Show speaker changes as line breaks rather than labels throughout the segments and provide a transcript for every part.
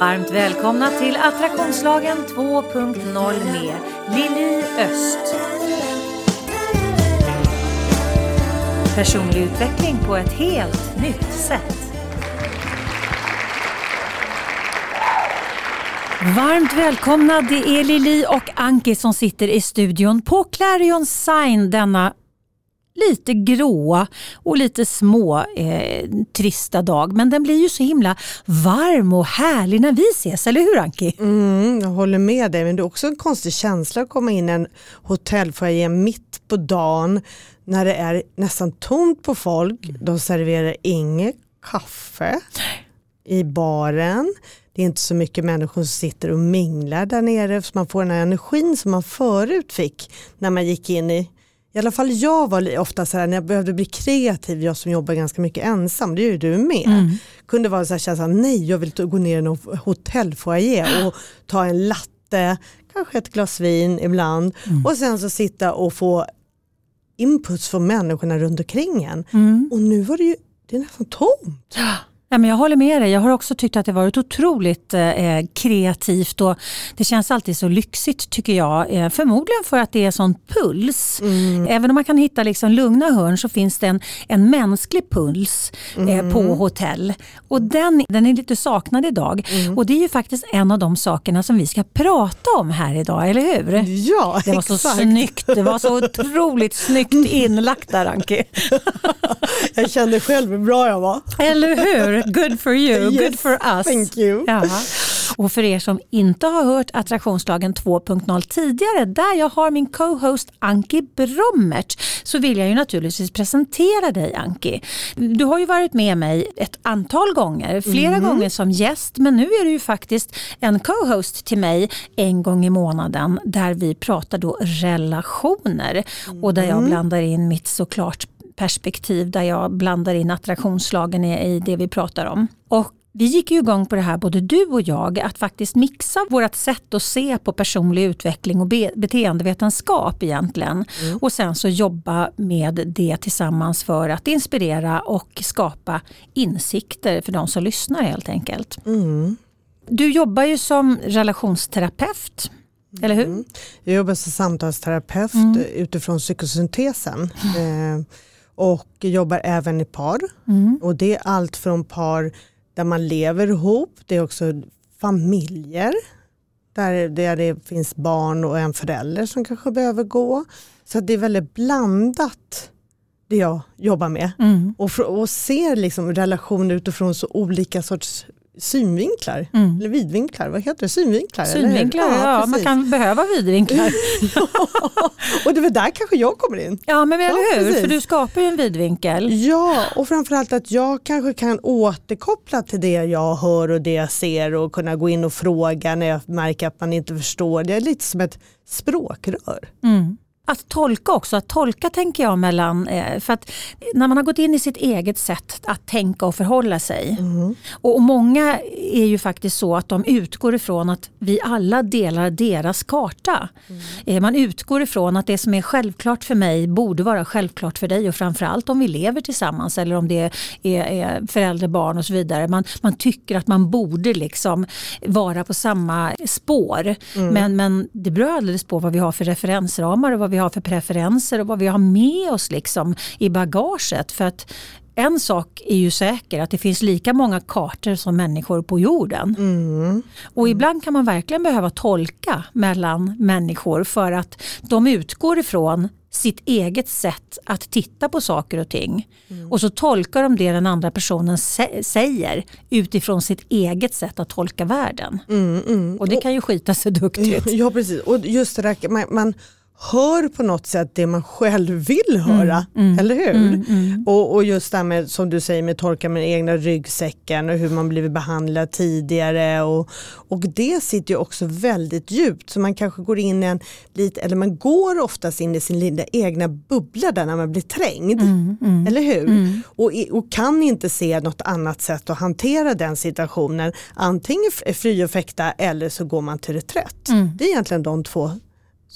Varmt välkomna till Attraktionslagen 2.0 med Lili Öst. Personlig utveckling på ett helt nytt sätt. Varmt välkomna, det är Lili och Anki som sitter i studion på Clarion Sign denna lite gråa och lite små eh, trista dag. Men den blir ju så himla varm och härlig när vi ses, eller hur Anki?
Mm, jag håller med dig, men det är också en konstig känsla att komma in i en hotellfoajé mitt på dagen när det är nästan tomt på folk. De serverar inget kaffe i baren. Det är inte så mycket människor som sitter och minglar där nere så man får den här energin som man förut fick när man gick in i i alla fall jag var ofta så här när jag behövde bli kreativ, jag som jobbar ganska mycket ensam, det gör ju du med. Mm. Kunde vara så här, känslan, nej jag vill gå ner i en hotellfoajé och ta en latte, kanske ett glas vin ibland mm. och sen så sitta och få inputs från människorna runt omkring en. Mm. Och nu var det ju det är nästan tomt.
Ja, men jag håller med dig. Jag har också tyckt att det varit otroligt eh, kreativt och det känns alltid så lyxigt tycker jag. Eh, förmodligen för att det är sån puls. Mm. Även om man kan hitta liksom lugna hörn så finns det en, en mänsklig puls eh, mm. på hotell. Och den, den är lite saknad idag. Mm. Och det är ju faktiskt en av de sakerna som vi ska prata om här idag, eller hur?
Ja,
Det var
exakt.
så snyggt. Det var så otroligt snyggt inlagt där Anki.
jag kände själv hur bra jag var.
Eller hur? Good for you, yes, good for us.
Thank you.
Ja. Och för er som inte har hört Attraktionslagen 2.0 tidigare, där jag har min co-host Anki Brommert, så vill jag ju naturligtvis presentera dig Anki. Du har ju varit med mig ett antal gånger, flera mm. gånger som gäst, men nu är du ju faktiskt en co-host till mig en gång i månaden, där vi pratar då relationer och där jag mm. blandar in mitt såklart perspektiv där jag blandar in attraktionslagen i, i det vi pratar om. Och vi gick ju igång på det här, både du och jag, att faktiskt mixa vårt sätt att se på personlig utveckling och be beteendevetenskap egentligen. Mm. Och sen så jobba med det tillsammans för att inspirera och skapa insikter för de som lyssnar helt enkelt. Mm. Du jobbar ju som relationsterapeut. Eller hur? Mm.
Jag jobbar som samtalsterapeut mm. utifrån psykosyntesen. Eh, och jobbar även i par. Mm. Och det är allt från par där man lever ihop, det är också familjer där, där det finns barn och en förälder som kanske behöver gå. Så det är väldigt blandat det jag jobbar med. Mm. Och, och ser liksom relationer utifrån så olika sorts synvinklar, mm. eller vidvinklar, vad heter det? Synvinklar?
Synvinklar, ja, ja man kan behöva vidvinklar.
ja. Och det är där kanske jag kommer in.
Ja men eller hur, precis. för du skapar ju en vidvinkel.
Ja, och framförallt att jag kanske kan återkoppla till det jag hör och det jag ser och kunna gå in och fråga när jag märker att man inte förstår. Det är lite som ett språkrör. Mm.
Att tolka också, att tolka tänker jag mellan, eh, för att när man har gått in i sitt eget sätt att tänka och förhålla sig. Mm. Och, många är ju faktiskt så att de utgår ifrån att vi alla delar deras karta. Mm. Man utgår ifrån att det som är självklart för mig borde vara självklart för dig och framförallt om vi lever tillsammans eller om det är, är förälder, barn och så vidare. Man, man tycker att man borde liksom vara på samma spår. Mm. Men, men det beror alldeles på vad vi har för referensramar och vad vi har för preferenser och vad vi har med oss liksom i bagaget. För att en sak är ju säker, att det finns lika många kartor som människor på jorden. Mm. Och ibland kan man verkligen behöva tolka mellan människor för att de utgår ifrån sitt eget sätt att titta på saker och ting. Mm. Och så tolkar de det den andra personen säger utifrån sitt eget sätt att tolka världen. Mm, mm. och det kan ju skita sig duktigt.
Ja precis, och just det där, man, man hör på något sätt det man själv vill höra, mm, mm, eller hur? Mm, mm, och, och, just det här med, som du säger med torka med den egna ryggsäcken och hur man blivit behandlad tidigare. Och, och det sitter ju också väldigt djupt. Så man kanske går in i en, lite, eller man går oftast in i sin lilla egna bubbla där när man blir trängd, mm, mm, eller hur? Och, och kan inte se något annat sätt att hantera den situationen, antingen fly och fäkta eller så går man till reträtt. Det är egentligen de två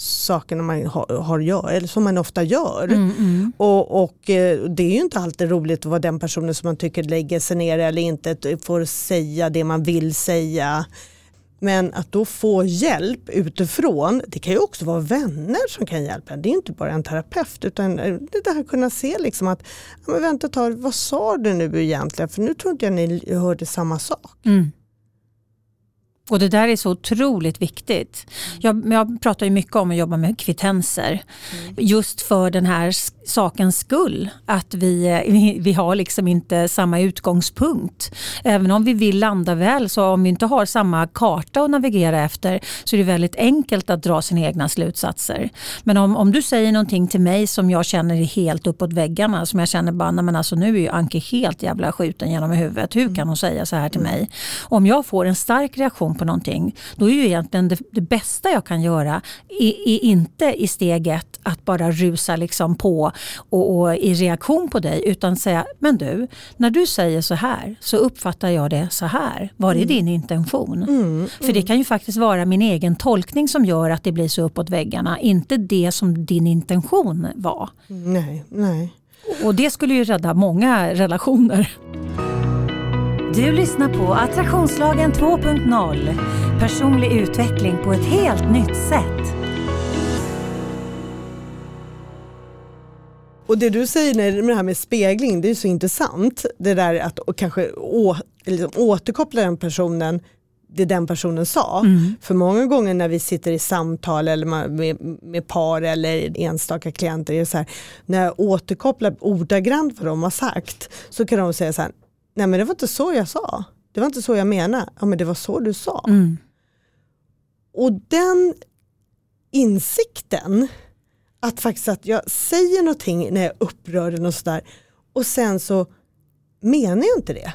sakerna man har, har gör, eller som man ofta gör.
Mm, mm.
Och, och eh, det är ju inte alltid roligt att vara den personen som man tycker lägger sig ner eller inte får säga det man vill säga. Men att då få hjälp utifrån, det kan ju också vara vänner som kan hjälpa Det är inte bara en terapeut utan eh, det här kunna se liksom att, men vänta ett tag, vad sa du nu egentligen? För nu tror inte jag ni hörde samma sak.
Mm. Och det där är så otroligt viktigt. Jag, jag pratar ju mycket om att jobba med kvittenser. Mm. Just för den här sakens skull. Att vi, vi har liksom inte samma utgångspunkt. Även om vi vill landa väl så om vi inte har samma karta att navigera efter så är det väldigt enkelt att dra sina egna slutsatser. Men om, om du säger någonting till mig som jag känner är helt uppåt väggarna, som jag känner bara, men alltså nu är ju Anke helt jävla skjuten genom huvudet. Hur kan hon säga så här till mm. mig? Om jag får en stark reaktion på någonting, då är ju egentligen det, det bästa jag kan göra är, är inte i steget att bara rusa liksom på och, och, i reaktion på dig utan säga, men du, när du säger så här så uppfattar jag det så här. Var är mm. din intention? Mm, mm. För det kan ju faktiskt vara min egen tolkning som gör att det blir så uppåt väggarna, inte det som din intention var.
Nej, nej.
Och det skulle ju rädda många relationer. Du lyssnar på Attraktionslagen 2.0. Personlig utveckling på ett helt nytt sätt.
Och det du säger med det här med spegling, det är så intressant. Det där att och kanske å, liksom återkoppla den personen det den personen sa. Mm. För många gånger när vi sitter i samtal eller med, med par eller enstaka klienter, är så här, när jag återkopplar ordagrant vad de har sagt så kan de säga så här, nej men det var inte så jag sa. Det var inte så jag menade, ja men det var så du sa. Mm. Och den insikten att faktiskt att jag säger någonting när jag är upprörd och sådär och sen så menar jag inte det.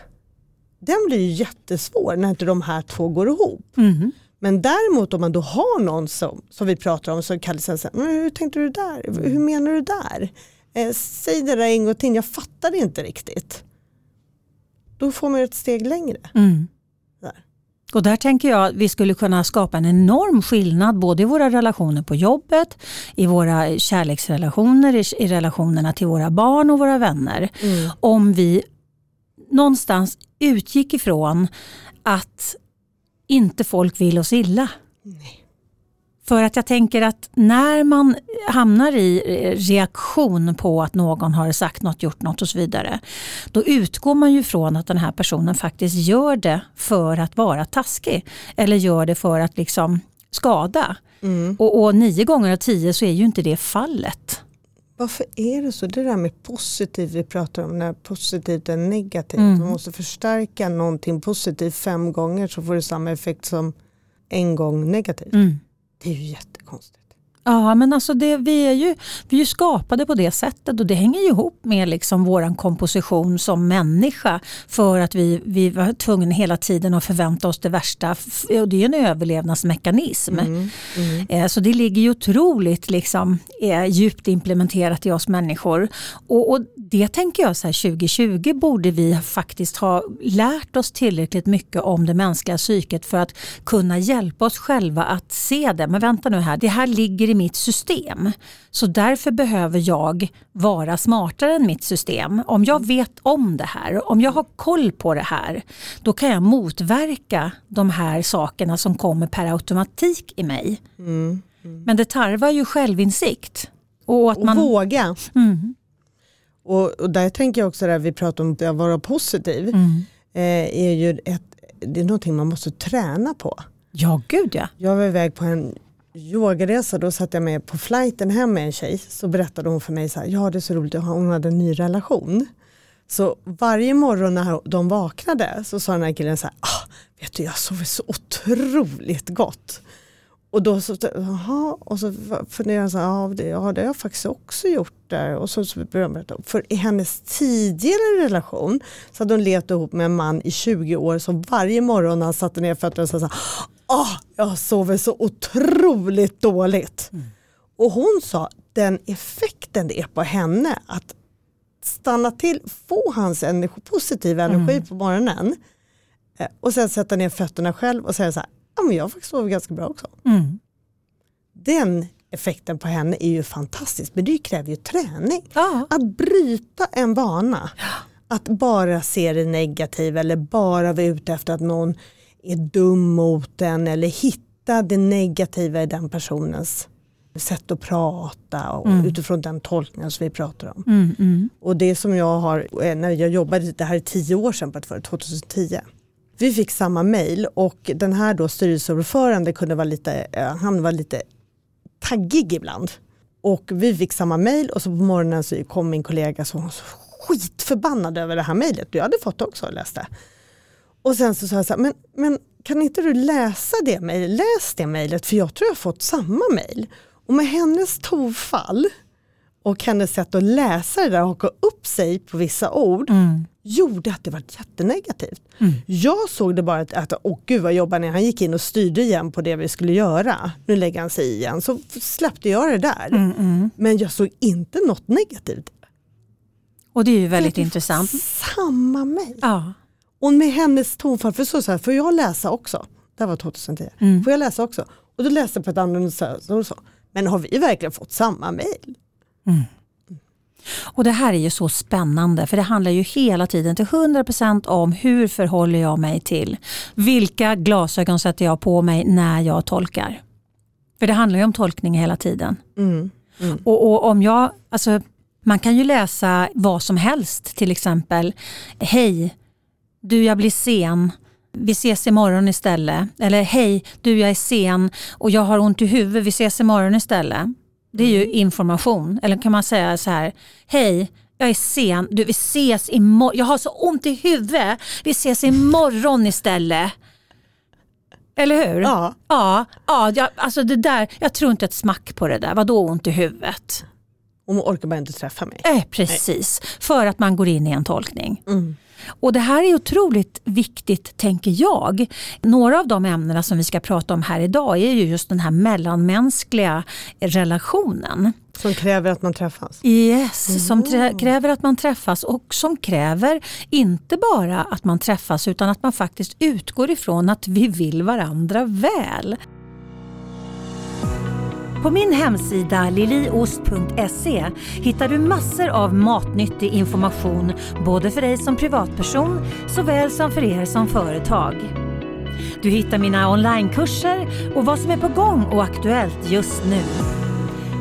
Den blir ju jättesvår när inte de här två går ihop. Mm. Men däremot om man då har någon som, som vi pratar om så kallas det men hur tänkte du där? Hur menar du där? Eh, säg det där en gång till, jag fattar inte riktigt. Då får man ett steg längre.
Mm. Och där tänker jag att vi skulle kunna skapa en enorm skillnad både i våra relationer på jobbet, i våra kärleksrelationer, i, relationerna till våra barn och våra vänner. Mm. Om vi någonstans utgick ifrån att inte folk vill oss illa. Nej. För att jag tänker att när man hamnar i reaktion på att någon har sagt något, gjort något och så vidare. Då utgår man ju från att den här personen faktiskt gör det för att vara taskig. Eller gör det för att liksom skada. Mm. Och, och nio gånger av tio så är ju inte det fallet.
Varför är det så? Det där med positivt vi pratar om, när positivt är negativt. Mm. Man måste förstärka någonting positivt fem gånger så får det samma effekt som en gång negativt. Mm. Det är ju jättekonstigt.
Ja men alltså det, vi, är ju, vi är ju skapade på det sättet och det hänger ju ihop med liksom vår komposition som människa. För att vi, vi var tvungna hela tiden att förvänta oss det värsta. Och det är en överlevnadsmekanism. Mm, mm. Eh, så det ligger ju otroligt liksom, eh, djupt implementerat i oss människor. Och, och det tänker jag så här 2020 borde vi faktiskt ha lärt oss tillräckligt mycket om det mänskliga psyket för att kunna hjälpa oss själva att se det. Men vänta nu här, det här ligger i mitt system. Så därför behöver jag vara smartare än mitt system. Om jag vet om det här, om jag har koll på det här, då kan jag motverka de här sakerna som kommer per automatik i mig. Mm. Mm. Men det tarvar ju självinsikt.
Och, att man... och våga. Mm. Och, och, där tänker jag också, där vi pratar om att vara positiv, mm. eh, är ju ett, det är någonting man måste träna på.
Ja, gud ja.
Jag var iväg på en yogaresa, då satt jag med på flighten hem med en tjej, så berättade hon för mig så här, ja det är så roligt, hon hade en ny relation. Så varje morgon när de vaknade så sa den här killen så här, ah, vet du jag sover så otroligt gott. Och då så, aha, och så funderade jag så här, ja det, ja det har jag faktiskt också gjort där. Och så, så för i hennes tidigare relation så hade hon levt ihop med en man i 20 år som varje morgon när han satte ner fötterna sa så här, oh, jag sover så otroligt dåligt. Mm. Och hon sa den effekten det är på henne att stanna till, få hans energi, positiva energi mm. på morgonen eh, och sen sätta ner fötterna själv och säga så här, ja men jag faktiskt sovit ganska bra också. Mm. Den effekten på henne är ju fantastisk men det kräver ju träning.
Ja.
Att bryta en vana, att bara se det negativa eller bara vara ute efter att någon är dum mot en eller hitta det negativa i den personens sätt att prata och
Mm.
utifrån den tolkningen som vi pratar om.
Mm, mm.
Och det som jag har, eh, när jag jobbade, det här är tio år sedan på ett företag, 2010. Vi fick samma mail och den här då styrelseordförande kunde vara lite, eh, han var lite taggig ibland. Och vi fick samma mail och så på morgonen så kom min kollega som var skitförbannad över det här mejlet. Jag hade fått det också och läste. Och sen så sa jag så här, men, men kan inte du läsa det mejlet? Läs det mejlet för jag tror jag har fått samma mejl. Och med hennes tovfall och hennes sätt att läsa det där och haka upp sig på vissa ord
Mm.
gjorde att det var jättenegativt.
Mm.
Jag såg det bara att, att åh gud vad jobbar ni? Han gick in och styrde igen på det vi skulle göra. Nu lägger han sig igen. Så släppte jag det där.
Mm, mm.
Men jag såg inte något negativt.
Och det är ju väldigt
Det är
intressant.
Samma mig.
Ja.
Och med hennes tonfall, för så, så här, får jag läsa också? Det här var 2010.
Mm.
Får jag läsa också? Och då läste jag på ett annorlunda sätt. och så. Men har vi verkligen fått samma mejl?
Och det här är ju så spännande för det handlar ju hela tiden till 100% om hur förhåller jag mig till vilka glasögon sätter jag på mig när jag tolkar. För det handlar ju om tolkning hela tiden.
Mm.
Och, och om jag, alltså, man kan ju läsa vad som helst, till exempel Hej, du jag blir sen, vi ses imorgon istället. Eller hej, du jag är sen och jag har ont i huvudet, vi ses imorgon istället. Det är ju information. Eller kan man säga så här, hej, jag är sen, du vi ses imorgon, jag har så ont i huvudet, vi ses imorgon istället. Eller hur?
Ja,
Ja, ja jag, alltså det där, jag tror inte ett smack på det där. Vadå ont i huvudet?
man orkar bara inte träffa mig.
Eh, precis, för att man går in i en tolkning.
Mm.
Och Det här är otroligt viktigt, tänker jag. Några av de ämnena som vi ska prata om här idag är ju just den här mellanmänskliga relationen.
Som kräver att man träffas.
Yes, som trä- kräver att man träffas och som kräver inte bara att man träffas utan att man faktiskt utgår ifrån att vi vill varandra väl. På min hemsida liliost.se hittar du massor av matnyttig information både för dig som privatperson såväl som för er som företag. Du hittar mina onlinekurser och vad som är på gång och aktuellt just nu.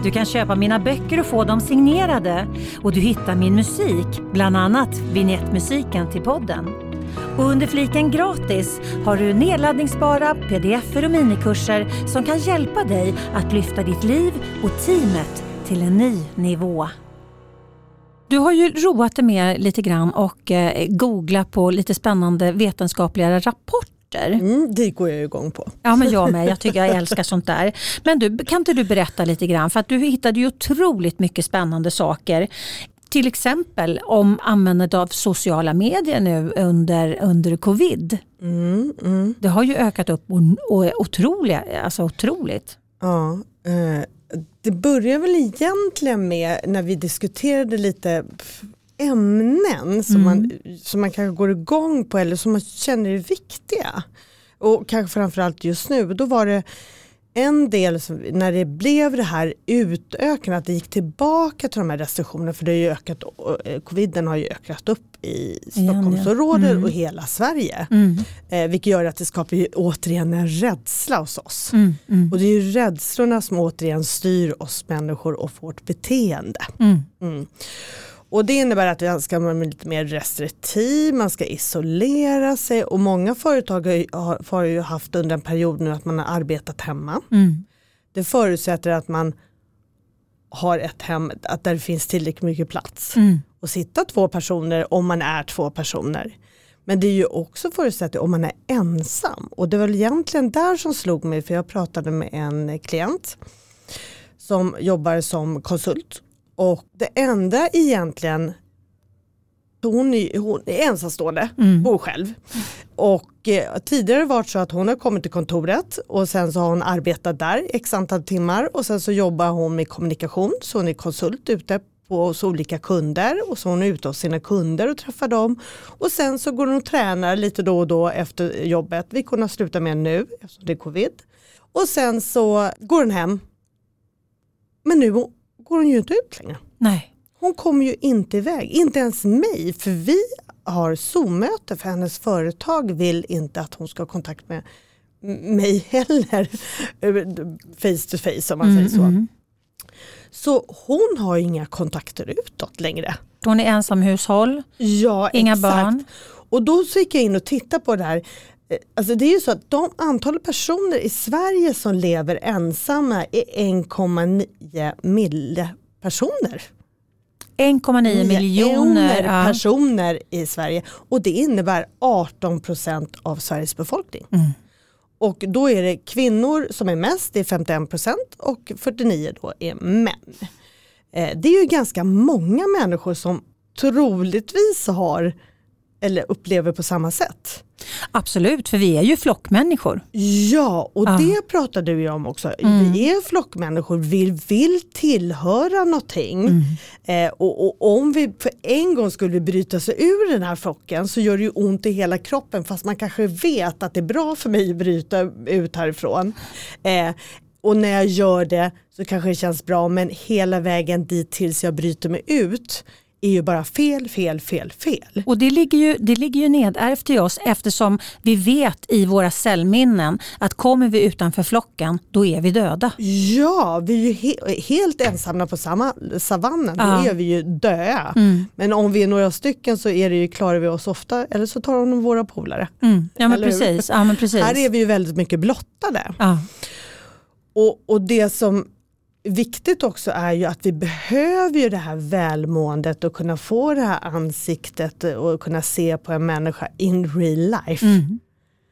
Du kan köpa mina böcker och få dem signerade och du hittar min musik, bland annat vignettmusiken till podden. Och under fliken gratis har du nedladdningsbara pdf och minikurser som kan hjälpa dig att lyfta ditt liv och teamet till en ny nivå. Du har ju roat dig med lite grann och eh, googlat på lite spännande vetenskapliga rapporter.
Mm, det går jag igång på.
Ja men jag med, jag tycker jag älskar sånt där. Men du, kan inte du berätta lite grann för att du hittade ju otroligt mycket spännande saker. Till exempel om användandet av sociala medier nu under, under covid.
Mm, mm.
Det har ju ökat upp och, otroliga, alltså otroligt.
Ja, eh, det börjar väl egentligen med när vi diskuterade lite ämnen som,
Mm.
man, som man kanske går igång på eller som man känner är viktiga. Och kanske framförallt just nu, då var det en del som, när det blev det här utökande, att det gick tillbaka till de här restriktionerna, för det har ju ökat, eh, coviden har ju ökat upp i. Stockholmsområdet
Mm.
och hela Sverige.
Mm,
Eh, vilket gör att det skapar ju återigen en rädsla hos oss.
mm, mm,
Och det är ju rädslorna som återigen styr oss människor och vårt beteende. Och det innebär att man ska vara lite mer restriktiv, man ska isolera sig. Och många företag har ju- har, har ju haft under en period nu att man har arbetat hemma.
mm,
Det förutsätter att man har ett hem att där det finns tillräckligt mycket plats
mm,
och sitta två personer om man är två personer. Men det är ju också förutsättning om man är ensam. Och det var väl egentligen där som slog mig för jag pratade med en klient som jobbar som konsult och det enda egentligen hon är, hon är ensamstående,
Mm.
bor själv. Och eh, tidigare har det varit så att hon har kommit till kontoret och sen så har hon arbetat där x antal timmar och sen så jobbar hon med kommunikation så hon är konsult ute på hos olika kunder och så hon är ute hos sina kunder och träffar dem. Och sen så går hon och tränar lite då och då efter jobbet, vilket hon har slutat med nu eftersom det är covid. Och sen så går hon hem Men nu går hon ju inte ut längre.
Nej.
Hon kommer ju inte iväg, inte ens mig, för vi har Zoom-möte för hennes företag vill inte att hon ska ha kontakt med mig heller. face to face om man
Mm,
säger så.
mm.
Så hon har inga kontakter utåt längre.
Hon är ensamhushåll,
Ja,
inga
exakt.
barn.
Och då så gick jag in och tittade på det här. Eh, Alltså det är ju så att de antalet personer i Sverige som lever ensamma är 1,9 mille personer.
1,9 miljoner. Ja.
personer i Sverige och det innebär 18 procent av Sveriges befolkning.
Mm.
Och då är det kvinnor som är mest, det är 51 procent och 49 då är män. Eh, Det är ju ganska många människor som troligtvis har eller upplever på samma sätt.
Absolut, för vi är ju flockmänniskor.
Ja, och
Ja.
det pratar du ju om också.
Mm.
Vi är flockmänniskor, vi vill tillhöra någonting.
Mm.
Eh, och, och om vi för en gång skulle bryta sig ur den här flocken så gör det ju ont i hela kroppen fast man kanske vet att det är bra för mig att bryta ut härifrån. Eh, och när jag gör det så kanske det känns bra men hela vägen dit tills jag bryter mig ut är ju bara fel, fel, fel, fel.
Och det ligger, ju, det ligger ju nedärvt i oss eftersom vi vet i våra cellminnen att kommer vi utanför flocken då är vi döda.
Ja, vi är ju he helt ensamma på samma savannen,
Ja.
då är vi ju döda.
Mm.
Men om vi är några stycken så är det ju, klarar vi oss ofta, eller så tar de våra polare.
Mm. Ja, men
Eller hur?
precis. Ja, men precis.
Här är vi ju väldigt mycket blottade.
Ja.
Och, och det som viktigt också är ju att vi behöver ju det här välmåendet och kunna få det här ansiktet och kunna se på en människa in real life.
Mm.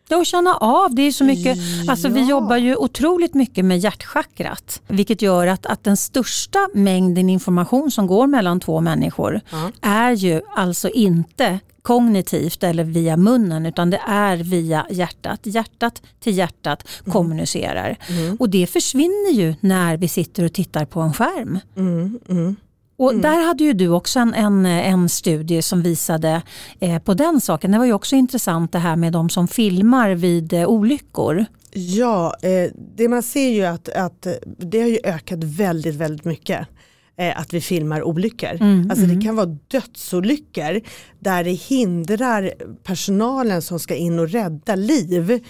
Ja, och känna av. Det är så mycket, alltså vi
Ja.
jobbar ju otroligt mycket med hjärtchakrat. Vilket gör att, att den största mängden information som går mellan två människor
Ja.
är ju alltså inte kognitivt eller via munnen utan det är via hjärtat. Hjärtat till hjärtat kommunicerar.
Mm.
Och det försvinner ju när vi sitter och tittar på en skärm.
Mm, mm.
Och Där hade ju du också en, en, en studie som visade eh, på den saken. Det var ju också intressant det här med de som filmar vid eh, olyckor.
Ja, eh, det man ser ju att, att det har ju ökat väldigt, väldigt mycket. Eh, att vi filmar olyckor.
Mm,
alltså
mm.
det kan vara dödsolyckor där det hindrar personalen som ska in och rädda liv.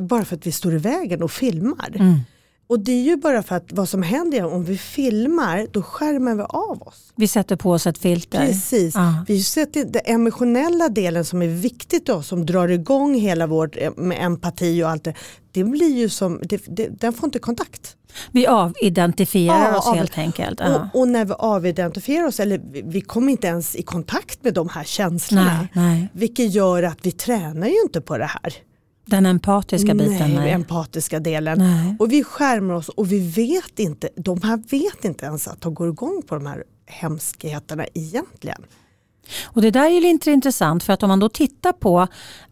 Bara för att vi står i vägen och filmar.
Mm.
Och det är ju bara för att vad som händer är om vi filmar då skärmar vi av oss.
Vi sätter på oss ett filter.
Precis.
Ja.
Vi sätter den emotionella delen som är viktigt då, som drar igång hela vårt eh, med empati och allt det. Det blir ju som, det, det, den får inte kontakt.
Vi avidentifierar
Ja,
oss
av-
helt enkelt. Ja.
Och, och när vi avidentifierar oss, eller vi, vi kommer inte ens i kontakt med de här känslorna.
Nej, nej.
Vilket gör att vi tränar ju inte på det här.
Den empatiska biten.
Nej,
Nej.
empatiska delen.
Nej.
Och vi skärmar oss och vi vet inte, de här vet inte ens att de går igång på de här hemskheterna egentligen.
Och det där är lite intressant för att om man då tittar på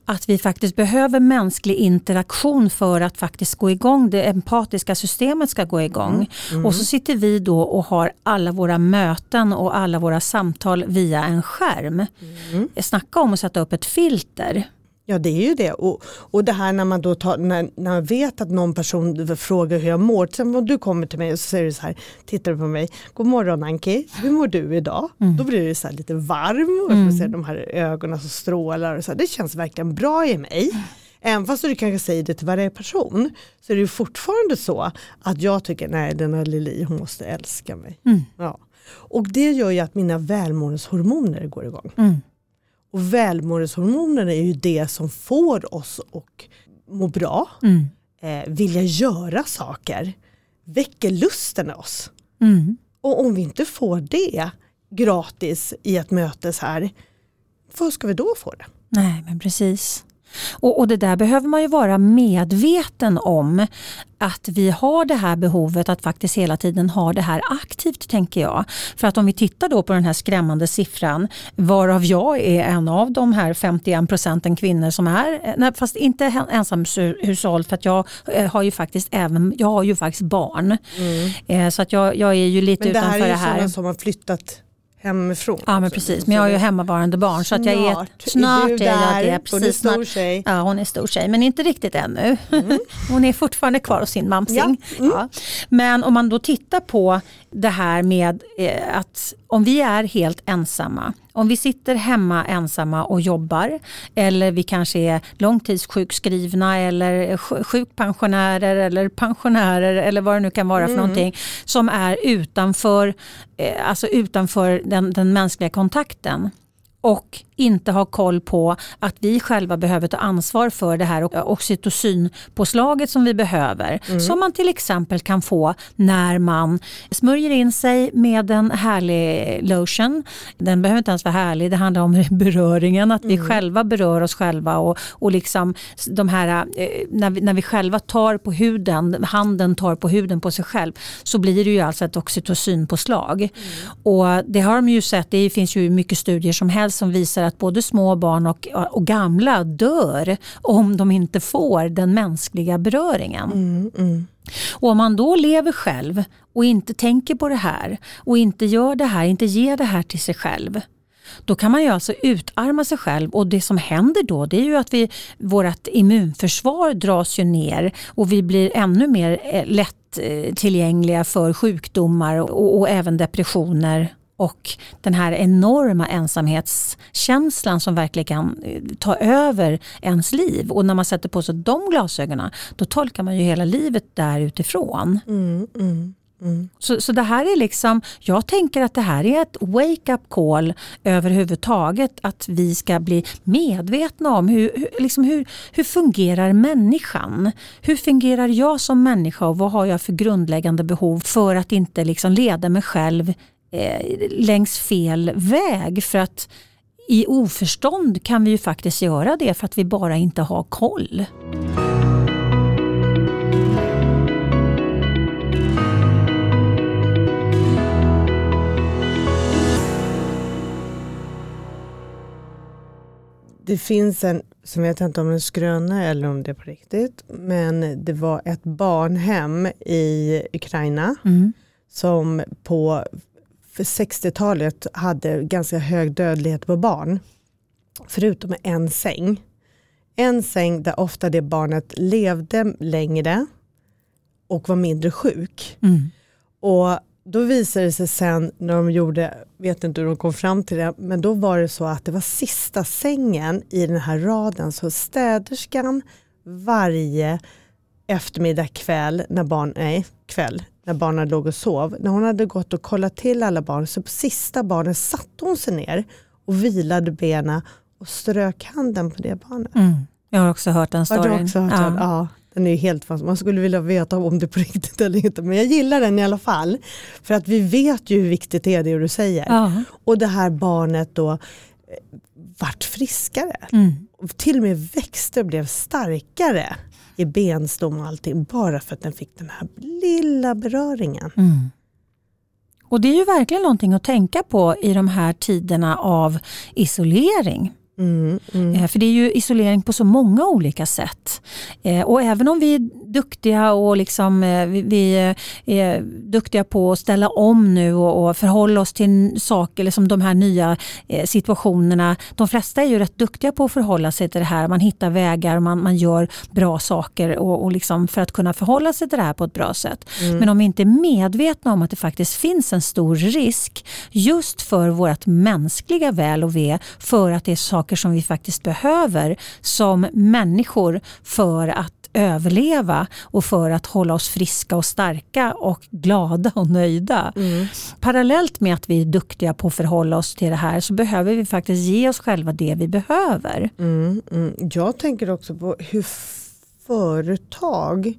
att vi faktiskt behöver mänsklig interaktion för att faktiskt gå igång, det empatiska systemet ska gå igång. Och så sitter vi då och har alla våra möten och alla våra samtal via en skärm. Snacka om att sätta upp ett filter.
Ja det är ju det och, och det här när man då tar, när, när man vet att någon person frågar hur jag mår, sen om du kommer till mig och så säger du så här, tittar du på mig, god morgon Anki, hur mår du idag? Då blir det så lite varm och jag ser de här ögonen som strålar och så här, det känns verkligen bra i mig. Även fast du kanske säger det till varje person så är det fortfarande så att jag tycker nej den här Lili hon måste älska mig.
Mm.
Ja. Och det gör ju att mina välmåendeshormoner går igång.
Mm.
Och välmåendeshormonerna är ju det som får oss att må bra,
Mm.
eh, vilja göra saker, väcker lusten i oss.
Mm.
Och om vi inte får det gratis i ett möte så här, vad ska vi då få det?
Nej, men precis. Och, och det där behöver man ju vara medveten om att vi har det här behovet att faktiskt hela tiden ha det här aktivt tänker jag. För att om vi tittar då på den här skrämmande siffran varav jag är en av de här 51 procenten kvinnor som är, nej, fast inte ensamhushåll för att jag eh, har ju faktiskt även, jag har ju faktiskt barn. Eh, Så att jag, jag är ju lite
Men det här
utanför
är ju
det här.
sådana som har flyttat hemifrån.
Ja men precis, men jag har ju hemmavarande barn så att jag är,
Snart
snart
är du
är jag
där.
det.
Hon är
Precis,
stor
snart.
tjej.
Ja hon är stor tjej men inte riktigt ännu. Hon är fortfarande kvar hos sin mamsing. Ja. Men om man då tittar på det här med eh, att om vi är helt ensamma, om vi sitter hemma ensamma och jobbar eller vi kanske är långtidssjukskrivna eller sj- sjukpensionärer eller pensionärer eller vad det nu kan vara för någonting som är utanför, eh, alltså utanför den, den mänskliga kontakten. Och inte har koll på att vi själva behöver ta ansvar för det här oxytocinpåslaget som vi behöver. Som man till exempel kan få när man smörjer in sig med en härlig lotion. Den behöver inte ens vara härlig, det handlar om beröringen, att vi själva berör oss själva och, och liksom de här, eh, när, vi, när vi själva tar på huden, handen tar på huden på sig själv så blir det ju alltså ett oxytocinpåslag. Och det har de ju sett, det finns ju mycket studier som helst som visar att både små barn och, och gamla dör om de inte får den mänskliga beröringen.
Mm,
Och om man då lever själv och inte tänker på det här och inte gör det här, inte ger det här till sig själv. Då kan man ju alltså utarma sig själv och det som händer då det är ju att vi, vårt immunförsvar dras ju ner och vi blir ännu mer eh, lätt eh, tillgängliga för sjukdomar och, och även depressioner och den här enorma ensamhetskänslan som verkligen kan eh, ta över ens liv. Och när man sätter på sig de glasögonen då tolkar man ju hela livet där utifrån.
Mm, mm, mm.
Så, så det här är liksom, jag tänker att det här är ett wake-up call överhuvudtaget. Att vi ska bli medvetna om hur, hur, liksom hur, hur fungerar människan? Hur fungerar jag som människa och vad har jag för grundläggande behov för att inte liksom leda mig själv längs fel väg? För att i oförstånd kan vi ju faktiskt göra det för att vi bara inte har koll.
Det finns en, som jag vet inte om det är en skröna eller om det är på riktigt, men det var ett barnhem i Ukraina
Mm.
som på för 60-talet hade ganska hög dödlighet på barn. Förutom en säng. En säng där ofta det barnet levde längre och var mindre sjuk.
Mm.
Och då visade det sig sen när de gjorde, vet inte hur de kom fram till det, men då var det så att det var sista sängen i den här raden. Så städerskan varje eftermiddag, kväll, när barn, nej, kväll, när barnen låg och sov. När hon hade gått och kollat till alla barn så på sista barnet satte hon sig ner och vilade benen och strök handen på det barnet.
Mm. Jag har också hört den
Har
storyn.
du också hört
Ja.
den? Ja, den är helt fast. Man skulle vilja veta om det är på riktigt eller inte. Men jag gillar den i alla fall. För att vi vet ju hur viktigt det är det du säger.
Ja.
Och det här barnet då eh, vart friskare.
Mm.
Till och med växte och blev starkare i benstom och allting. Bara för att den fick den här lilla beröringen.
Mm. Och det är ju verkligen någonting att tänka på i de här tiderna av isolering.
Mm, mm.
Eh, För det är ju isolering på så många olika sätt. Eh, Och även om vi duktiga och liksom, eh, vi- eh, är duktiga på att ställa om nu och förhålla oss till saker, liksom de här nya eh, situationerna. De flesta är ju rätt duktiga på att förhålla sig till det här. Man hittar vägar, man, man gör bra saker och, och liksom för att kunna förhålla sig till det här på ett bra sätt. Men om vi inte är medvetna om att det faktiskt finns en stor risk just för vårt mänskliga väl och ve för att det är saker som vi faktiskt behöver som människor för att överleva och för att hålla oss friska och starka och glada och nöjda. Parallellt med att vi är duktiga på att förhålla oss till det här så behöver vi faktiskt ge oss själva det vi behöver.
Mm, mm. Jag tänker också på hur företag,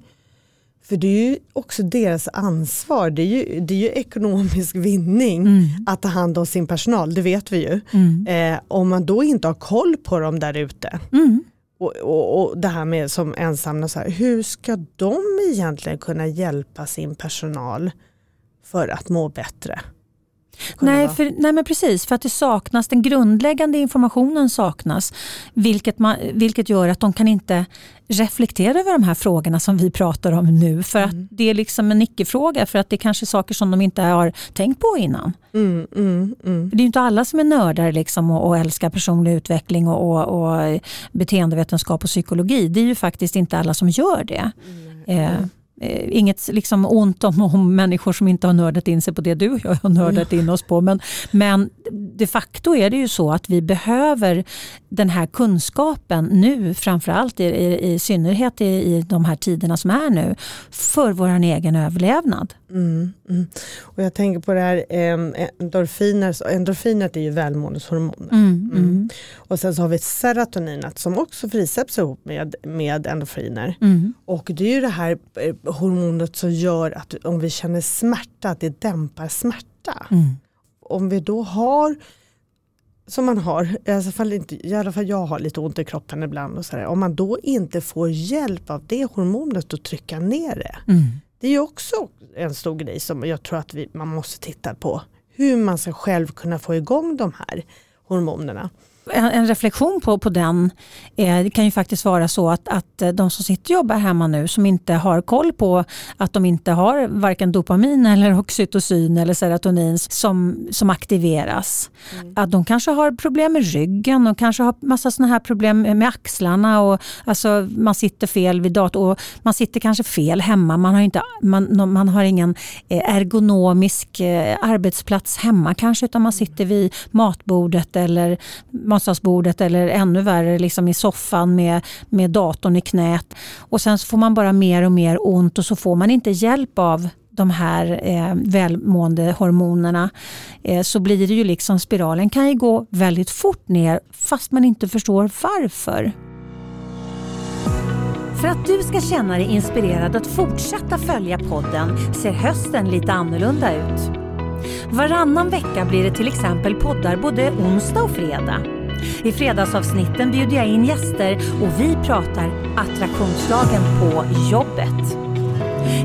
för det är ju också deras ansvar, det är ju, det är ju ekonomisk vinning att ta hand om sin personal, det vet vi ju.
Mm.
Eh, om man då inte har koll på dem där ute
Mm
och, och, och det här med som ensamma, så här, hur ska de egentligen kunna hjälpa sin personal för att må bättre?
Nej, för, nej men precis, för att det saknas, den grundläggande informationen saknas. Vilket, man, vilket gör att de kan inte reflektera över de här frågorna som vi pratar om nu. För att mm. det är liksom en icke-fråga, för att det är kanske saker som de inte har tänkt på innan. Mm, mm, mm. det är inte alla som är nördar liksom och, och älskar personlig utveckling och, och, och beteendevetenskap och psykologi. Det är ju faktiskt inte alla som gör det. Eh, Eh, inget liksom ont om, om människor som inte har nördat in sig på det du och jag har nördat in oss på. Men, men de facto är det ju så att vi behöver den här kunskapen nu, framförallt i, i, i synnerhet i, i de här tiderna som är nu, för vår egen överlevnad. Mm,
mm. Och jag tänker på det här eh, endorfiner, endorfinet är ju välmåendeshormoner. Mm, mm, mm. Och sen så har vi serotoninet som också frisätts ihop med, med endorfiner. Mm. Och det är ju det här eh, hormonet som gör att om vi känner smärta, att det dämpar smärta. Om vi då har som man har, i alla, fall inte, i alla fall jag har lite ont i kroppen ibland. Och så där. Om man då inte får hjälp av det hormonet att trycka ner det. Mm. Det är också en stor grej som jag tror att vi, man måste titta på. Hur man ska själv kunna få igång de här hormonerna
en, reflektion på, på den eh, kan ju faktiskt vara så att, att eh, de som sitter och jobbar hemma nu som inte har koll på att de inte har varken dopamin eller oxytocin eller serotonin som, som aktiveras. Mm. Att de kanske har problem med ryggen, de kanske har massa sådana här problem med axlarna och alltså man sitter fel vid datorn och man sitter kanske fel hemma. Man har, inte, man, man har ingen eh, ergonomisk arbetsplats hemma kanske utan man sitter vid matbordet eller matsalsbordet eller ännu värre liksom i soffan med, med datorn i knät. Och sen så får man bara mer och mer ont och så får man inte hjälp av de här eh, välmående hormonerna eh, så blir det ju liksom spiralen kan ju gå väldigt fort ner fast man inte förstår varför. För att du ska känna dig inspirerad att fortsätta följa podden ser hösten lite annorlunda ut. Varannan vecka blir det till exempel poddar både onsdag och fredag. I fredagsavsnitten bjuder jag in gäster och vi pratar attraktionslagen på jobbet.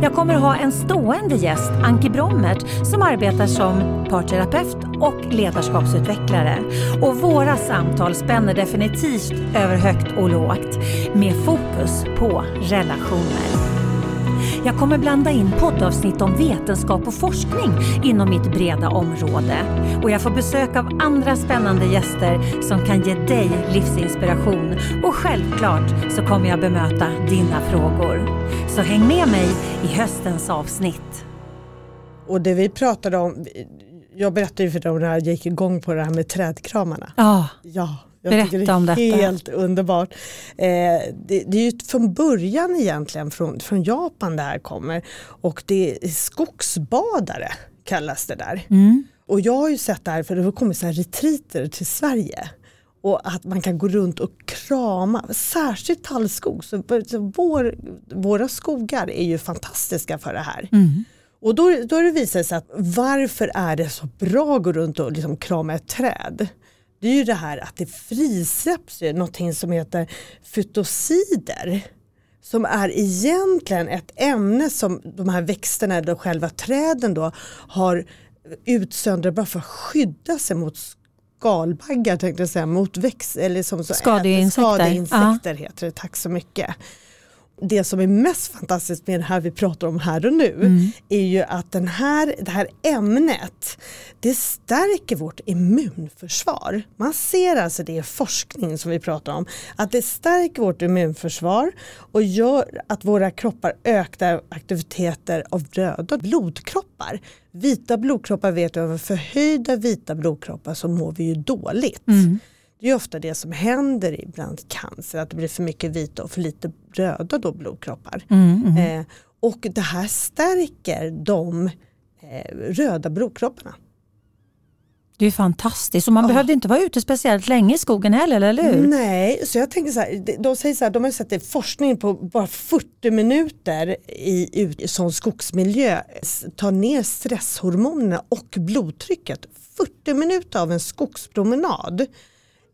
Jag kommer att ha en stående gäst, Anki Brommert, som arbetar som parterapeut och ledarskapsutvecklare. Och våra samtal spänner definitivt över högt och lågt med fokus på relationer. Jag kommer blanda in poddavsnitt om vetenskap och forskning inom mitt breda område. Och jag får besök av andra spännande gäster som kan ge dig livsinspiration. Och självklart så kommer jag bemöta dina frågor. Så häng med mig i höstens avsnitt.
Och det vi pratade om, jag berättade ju för om när jag gick igång på det här med trädkramarna.
Ja.
ja.
Jag Berätta det är om detta.
Helt underbart. Eh, det, det, är ju från början egentligen från, från Japan det här kommer och det är skogsbadare kallas det där. Mm. Och jag har ju sett det här för det har kommit så här retriter till Sverige och att man kan gå runt och krama, särskilt tallskog. Så, vår, våra skogar är ju fantastiska för det här. Mm. Och då, då har det visat sig att varför är det så bra att gå runt och liksom krama ett träd? Det är ju det här att det frisläpps någonting som heter fytosider. Som är egentligen ett ämne som de här växterna eller själva träden då har utsöndrat bara för att skydda sig mot skalbaggar tänkte jag säga, mot växt, eller som så
skadeinsekter.
skadeinsekter heter det, tack så mycket det som är mest fantastiskt med det här vi pratar om här och nu mm. är ju att den här, det här ämnet det stärker vårt immunförsvar. Man ser alltså det i forskning som vi pratar om att det stärker vårt immunförsvar och gör att våra kroppar ökar aktiviteter av röda blodkroppar. Vita blodkroppar vet du, förhöjda vita blodkroppar så mår vi ju dåligt. Mm. Det är ofta det som händer ibland cancer, att det blir för mycket vita och för lite röda då blodkroppar. Mm, mm. Eh, och det här stärker de eh, röda blodkropparna.
Det är fantastiskt och man ja. behövde inte vara ute speciellt länge i skogen heller, eller hur?
Nej, så jag tänker så här, de säger så här, de har sett forskning på bara 40 minuter i, i sån skogsmiljö ta ner stresshormonerna och blodtrycket. 40 minuter av en skogspromenad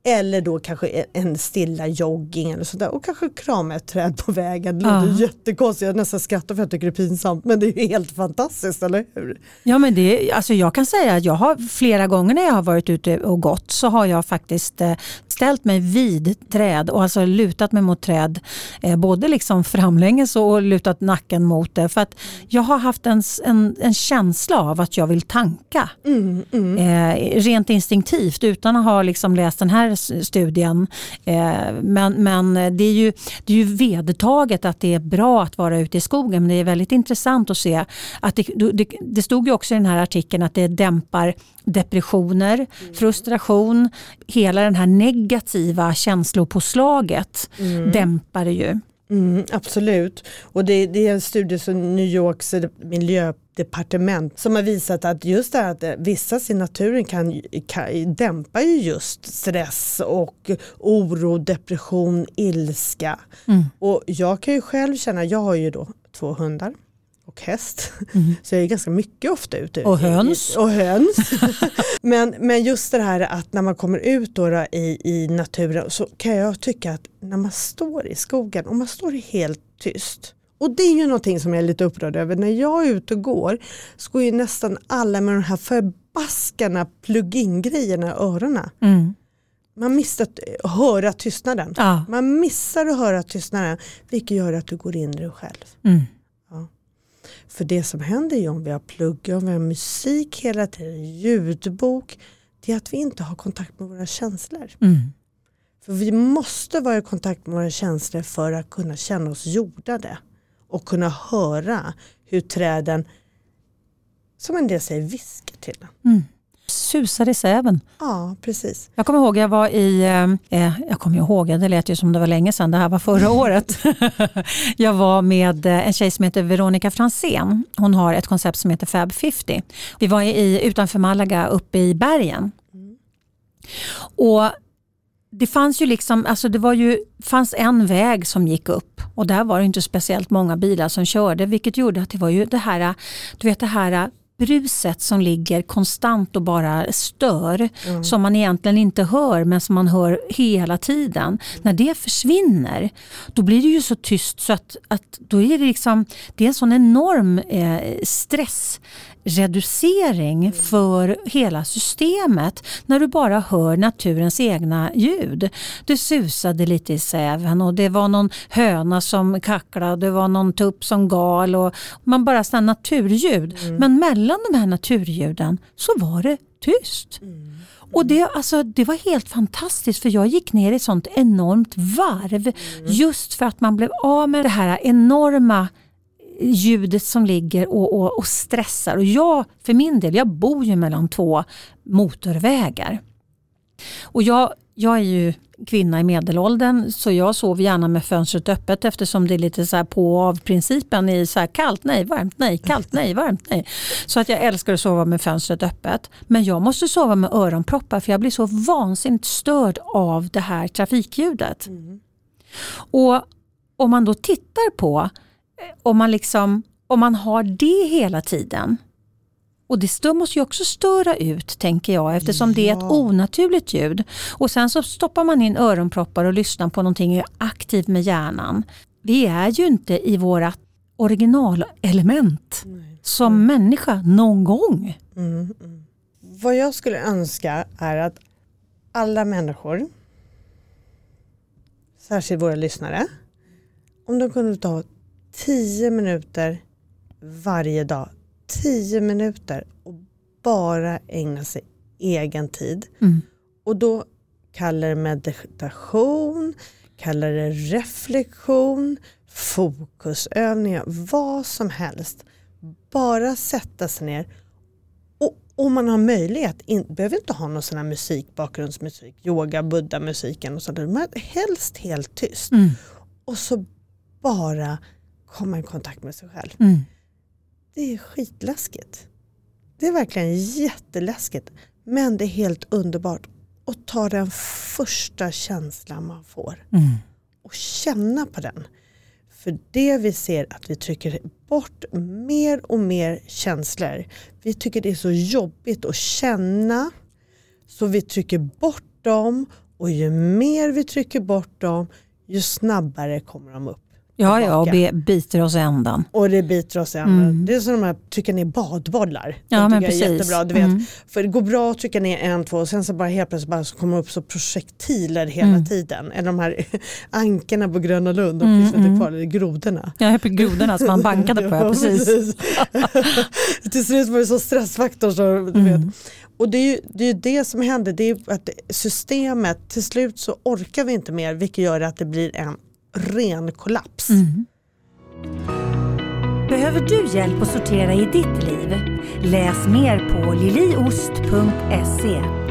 Eller då kanske en stilla jogging eller sådär och kanske krama ett träd på vägen. Det låter ja. jättekonstigt, jag nästan skrattar för att jag tycker det är pinsamt men det är helt fantastiskt, eller hur?
Ja men det, alltså jag kan säga att jag har flera gånger när jag har varit ute och gått så har jag faktiskt eh, ställt mig vid träd och alltså lutat mig mot träd. Eh, både liksom framlänges och lutat nacken mot det. För att jag har haft en, en, en känsla av att jag vill tanka. Mm, mm. Eh, rent instinktivt utan att ha liksom läst den här studien. Eh, men men det, är ju, det är ju vedertaget att det är bra att vara ute i skogen. Men det är väldigt intressant att se att det, det, det stod ju också i den här artikeln att det dämpar depressioner, mm. frustration, hela den här negativa känslopåslaget mm. dämpar det ju.
Mm, absolut, och det, det, är en studie som New Yorks miljödepartement som har visat att just det här att vistas i naturen kan, kan dämpa ju just stress och oro, depression, ilska. Mm. Och jag kan ju själv känna, jag har ju då två hundar och häst. Mm. Så jag är ganska mycket ofta ute.
Och höns.
Och höns. men, men just det här att när man kommer ut då, då i, i naturen så kan jag tycka att när man står i skogen och man står helt tyst och det är ju någonting som jag är lite upprörd över. När jag är ute och går så går ju nästan alla med de här förbaskarna plug-in grejerna i öronen. Mm. Man missar att höra tystnaden. Ja. Man missar att höra tystnaden vilket gör att du går in i dig själv. Mm. För det som händer ju om vi har plugg, om vi har musik hela tiden, ljudbok, det är att vi inte har kontakt med våra känslor. Mm. För vi måste vara i kontakt med våra känslor för att kunna känna oss jordade och kunna höra hur träden, som en del säger, viskar till en. Mm
susade säven.
Ja, precis.
Jag kommer ihåg, jag var i, eh, eh jag kommer ihåg, det lät ju som det var länge sedan, det här var förra året. jag var med eh, en tjej som heter Veronica Fransén. Hon har ett koncept som heter Fab 50. Vi var i, utanför Malaga uppe i bergen. Mm. Och det fanns ju liksom, alltså det var ju, fanns en väg som gick upp och där var det inte speciellt många bilar som körde vilket gjorde att det var ju det här, du vet det här bruset som ligger konstant och bara stör. Mm. Som man egentligen inte hör men som man hör hela tiden. Mm. När det försvinner då blir det ju så tyst så att, att då är det liksom det är en sån enorm eh, stress reducering mm. för hela systemet när du bara hör naturens egna ljud. Det susade lite i säven och det var någon höna som kacklade och det var någon tupp som gal och man bara sådana naturljud. Mm. Men mellan de här naturljuden så var det tyst. Mm. Och det, alltså, det var helt fantastiskt för jag gick ner i sånt enormt varv mm. just för att man blev av med det här enorma ljudet som ligger och, och, och, stressar. Och jag för min del, jag bor ju mellan två motorvägar. Och jag, jag är ju kvinna i medelåldern så jag sover gärna med fönstret öppet eftersom det är lite så på och av principen i så kallt nej, varmt nej, kallt nej, varmt nej. Så att jag älskar att sova med fönstret öppet. Men jag måste sova med öronproppar för jag blir så vansinnigt störd av det här trafikljudet. Mm. Och om man då tittar på om man, liksom, om man har det hela tiden och det måste ju också störa ut tänker jag eftersom ja. det är ett onaturligt ljud. Och sen så stoppar man in öronproppar och lyssnar på någonting aktivt med hjärnan. Vi är ju inte i våra originalelement Nej. som mm. människa någon gång. Mm,
mm. Vad jag skulle önska är att alla människor, särskilt våra lyssnare, om de kunde ta 10 minuter varje dag. 10 minuter och bara ägna sig egen tid. Mm. Och då kallar det meditation, kallar det reflektion, fokusövningar, vad som helst. Bara sätta sig ner och om man har möjlighet, in, behöver inte ha någon sån här musik, bakgrundsmusik, yoga, buddha-musiken och sånt. Men helst helt tyst. Mm. Och så bara komma i kontakt med sig själv. Mm. Det är skitläskigt. Det är verkligen jätteläskigt. Men det är helt underbart att ta den första känslan man får mm. och känna på den. För det vi ser att vi trycker bort mer och mer känslor. Vi tycker det är så jobbigt att känna så vi trycker bort dem Och ju mer vi trycker bort dem, ju snabbare kommer de upp.
Ja, ja och be, biter oss i ändan.
Och det biter oss i handen.
Mm.
Det är som de här trycka ner badbollar.
Ja, men precis.
jättebra. Du vet,
Mm.
För det går bra att trycka ner en, två och sen så bara helt plötsligt bara så kommer upp så projektiler hela
Mm.
tiden. Eller de här ankorna på Gröna Lund, de
Mm,
finns inte
mm.
kvar, eller grodorna.
På grodorna som man bankade på. Ja, precis.
Till slut var det så stressfaktor så du
Mm.
vet. Och det är, ju, det är ju det som händer, det är att systemet, till slut så orkar vi inte mer vilket gör att det blir en ren kollaps.
Mm.
Behöver du hjälp att sortera i ditt liv? Läs mer på liliost.se.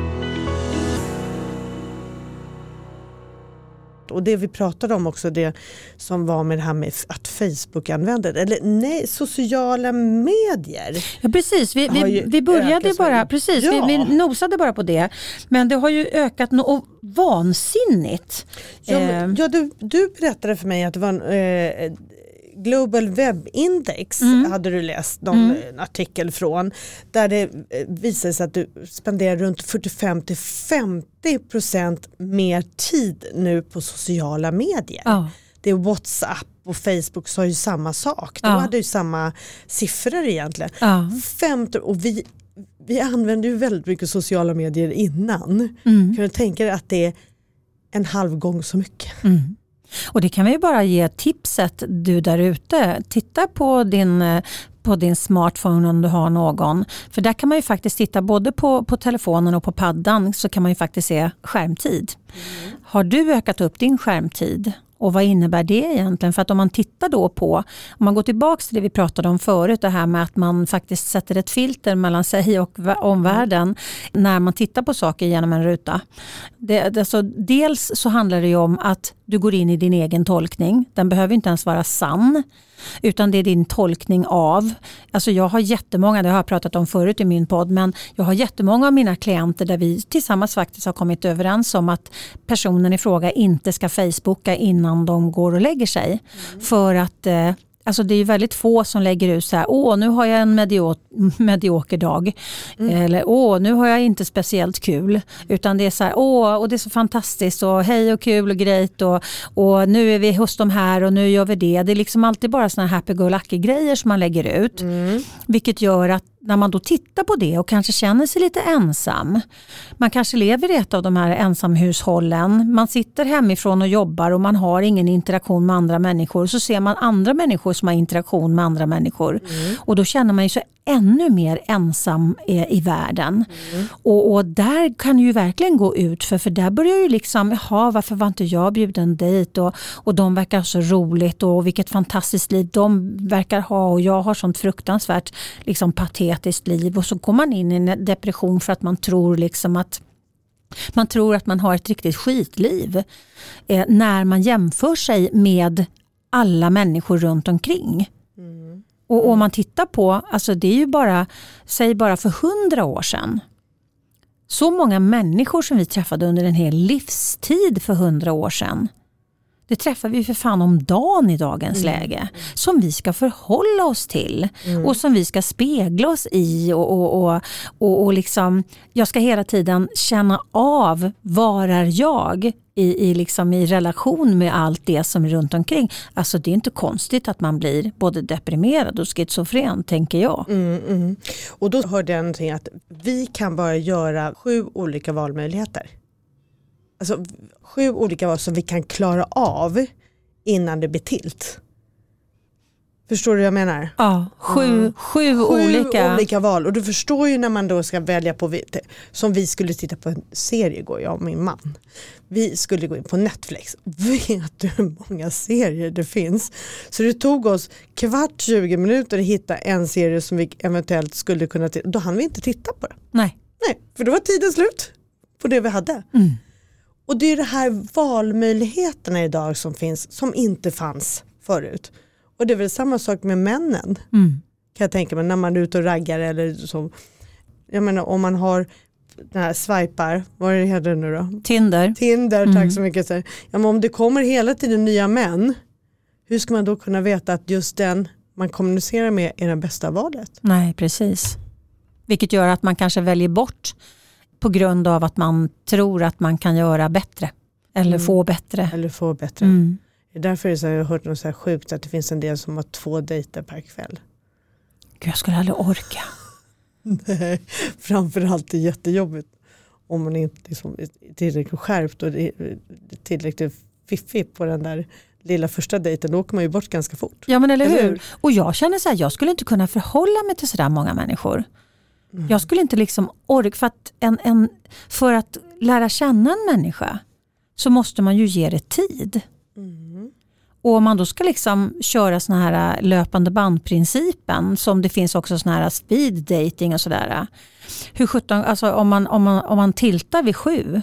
Och det vi pratade om också, det som var med det här med att Facebook använder, eller nej, sociala medier.
Ja, precis, vi, vi, vi började bara, precis,
Ja.
vi, vi nosade bara på det. Men det har ju ökat något vansinnigt.
Ja,
Eh,
men, ja, du, du berättade för mig att det var en eh, Global Web Index,
Mm.
hade du läst någon eh, artikel från, där det eh, visade sig att du spenderar runt 45-50% mer tid nu på sociala medier.
ja.
Det är Whatsapp och Facebook sa ju samma sak, de
Ja.
hade ju samma siffror egentligen.
Ja.
50, och vi, vi använde ju väldigt mycket sociala medier innan.
Mm.
Kan du tänka dig att det är en halv gång så mycket?
Mm. Och det kan vi bara ge tipset du där ute. Titta på din, eh, på din smartphone om du har någon. För där kan man ju faktiskt titta både på, på telefonen och på paddan så kan man ju faktiskt se skärmtid. Har du ökat upp din skärmtid? Och vad innebär det egentligen? För att om man tittar då på, om man går tillbaka till det vi pratade om förut, det här med att man faktiskt sätter ett filter mellan sig och vä- omvärlden när man tittar på saker genom en ruta. Det, alltså, dels så handlar det ju om att du går in i din egen tolkning. Den behöver inte ens vara sann. Utan det är din tolkning av. Alltså jag har jättemånga, det har jag pratat om förut i min podd, men jag har jättemånga av mina klienter där vi tillsammans faktiskt har kommit överens om att personen i fråga inte ska facebooka innan de går och lägger sig. För att eh, Alltså det är väldigt få som lägger ut så här, åh nu har jag en medio medioker dag. Eller åh nu har jag inte speciellt kul. Utan det är så här, åh och det är så fantastiskt och hej och kul och grejt och, och nu är vi hos de här och nu gör vi det. Det är liksom alltid bara såna här happy-go-lucky grejer som man lägger ut. Vilket gör att när man då tittar på det och kanske känner sig lite ensam. Man kanske lever i ett av de här ensamhushållen. Man sitter hemifrån och jobbar och man har ingen interaktion med andra människor. Så ser man andra människor som har interaktion med andra människor. Och då känner man sig ännu mer ensam eh, i världen. Och, och där kan det ju verkligen gå ut för, för där börjar ju liksom, jaha varför var inte jag bjuden dit och, och de verkar ha så roligt och vilket fantastiskt liv de verkar ha och jag har sånt fruktansvärt liksom, patetiskt liv och så går man in i en depression för att man tror liksom att man tror att man har ett riktigt skitliv eh, när man jämför sig med alla människor runt omkring. Och om man tittar på, alltså det är ju bara, säg bara för hundra år sedan. Så många människor som vi träffade under en hel livstid för hundra år sedan. Det träffar vi för fan om dagen i dagens läge. Som vi ska förhålla oss till och som vi ska spegla oss i. Och, och, och, och, och liksom, jag ska hela tiden känna av, var är jag i, i, liksom i relation med allt det som är runt omkring. Alltså det är inte konstigt att man blir både deprimerad och schizofren tänker jag.
Mm, mm. Och då hörde jag någonting att vi kan bara göra sju olika valmöjligheter. Alltså sju olika val som vi kan klara av innan det blir tilt. Förstår du vad jag menar?
Ja, sju,
Mm.
sju,
Sju
olika.
olika val och du förstår ju när man då ska välja på, som vi skulle titta på en serie igår, jag och min man. Vi skulle gå in på Netflix, vet du hur många serier det finns? Så det tog oss kvart 20 minuter att hitta en serie som vi eventuellt skulle kunna titta då hann vi inte titta på den.
Nej.
Nej, för då var tiden slut på det vi hade.
Mm.
Och det är det här valmöjligheterna idag som finns som inte fanns förut. Och det är väl samma sak med männen
Mm.
kan jag tänka mig när man är ute och raggar eller så. Jag menar om man har den här swipar, vad är det nu då?
Tinder.
Tinder,
Mm.
tack så mycket. Så här, Ja, men om det kommer hela tiden nya män, hur ska man då kunna veta att just den man kommunicerar med är det bästa valet?
Nej, precis. Vilket gör att man kanske väljer bort på grund av att man tror att man kan göra bättre. Eller
Mm.
få bättre.
Eller få bättre.
Mm.
Är därför är det så, jag har hört något så här sjukt att det finns en del som har två dejter per kväll.
Gud, jag skulle aldrig orka.
Nej, framförallt är det jättejobbigt om man inte liksom är tillräckligt skärpt och är tillräckligt fiffig på den där lilla första dejten. Då åker man ju bort ganska fort.
Ja men eller hur?
hur?
Och jag känner så här, jag skulle inte kunna förhålla mig till sådär många människor. Jag skulle inte liksom orka, för att, en, en, för att lära känna en människa så måste man ju ge det tid. Och om man då ska liksom köra såna här äh, löpande bandprincipen som det finns också såna här speed dating och sådär. äh, Hur sjutton, alltså om man, om, man, om man tiltar vid sju.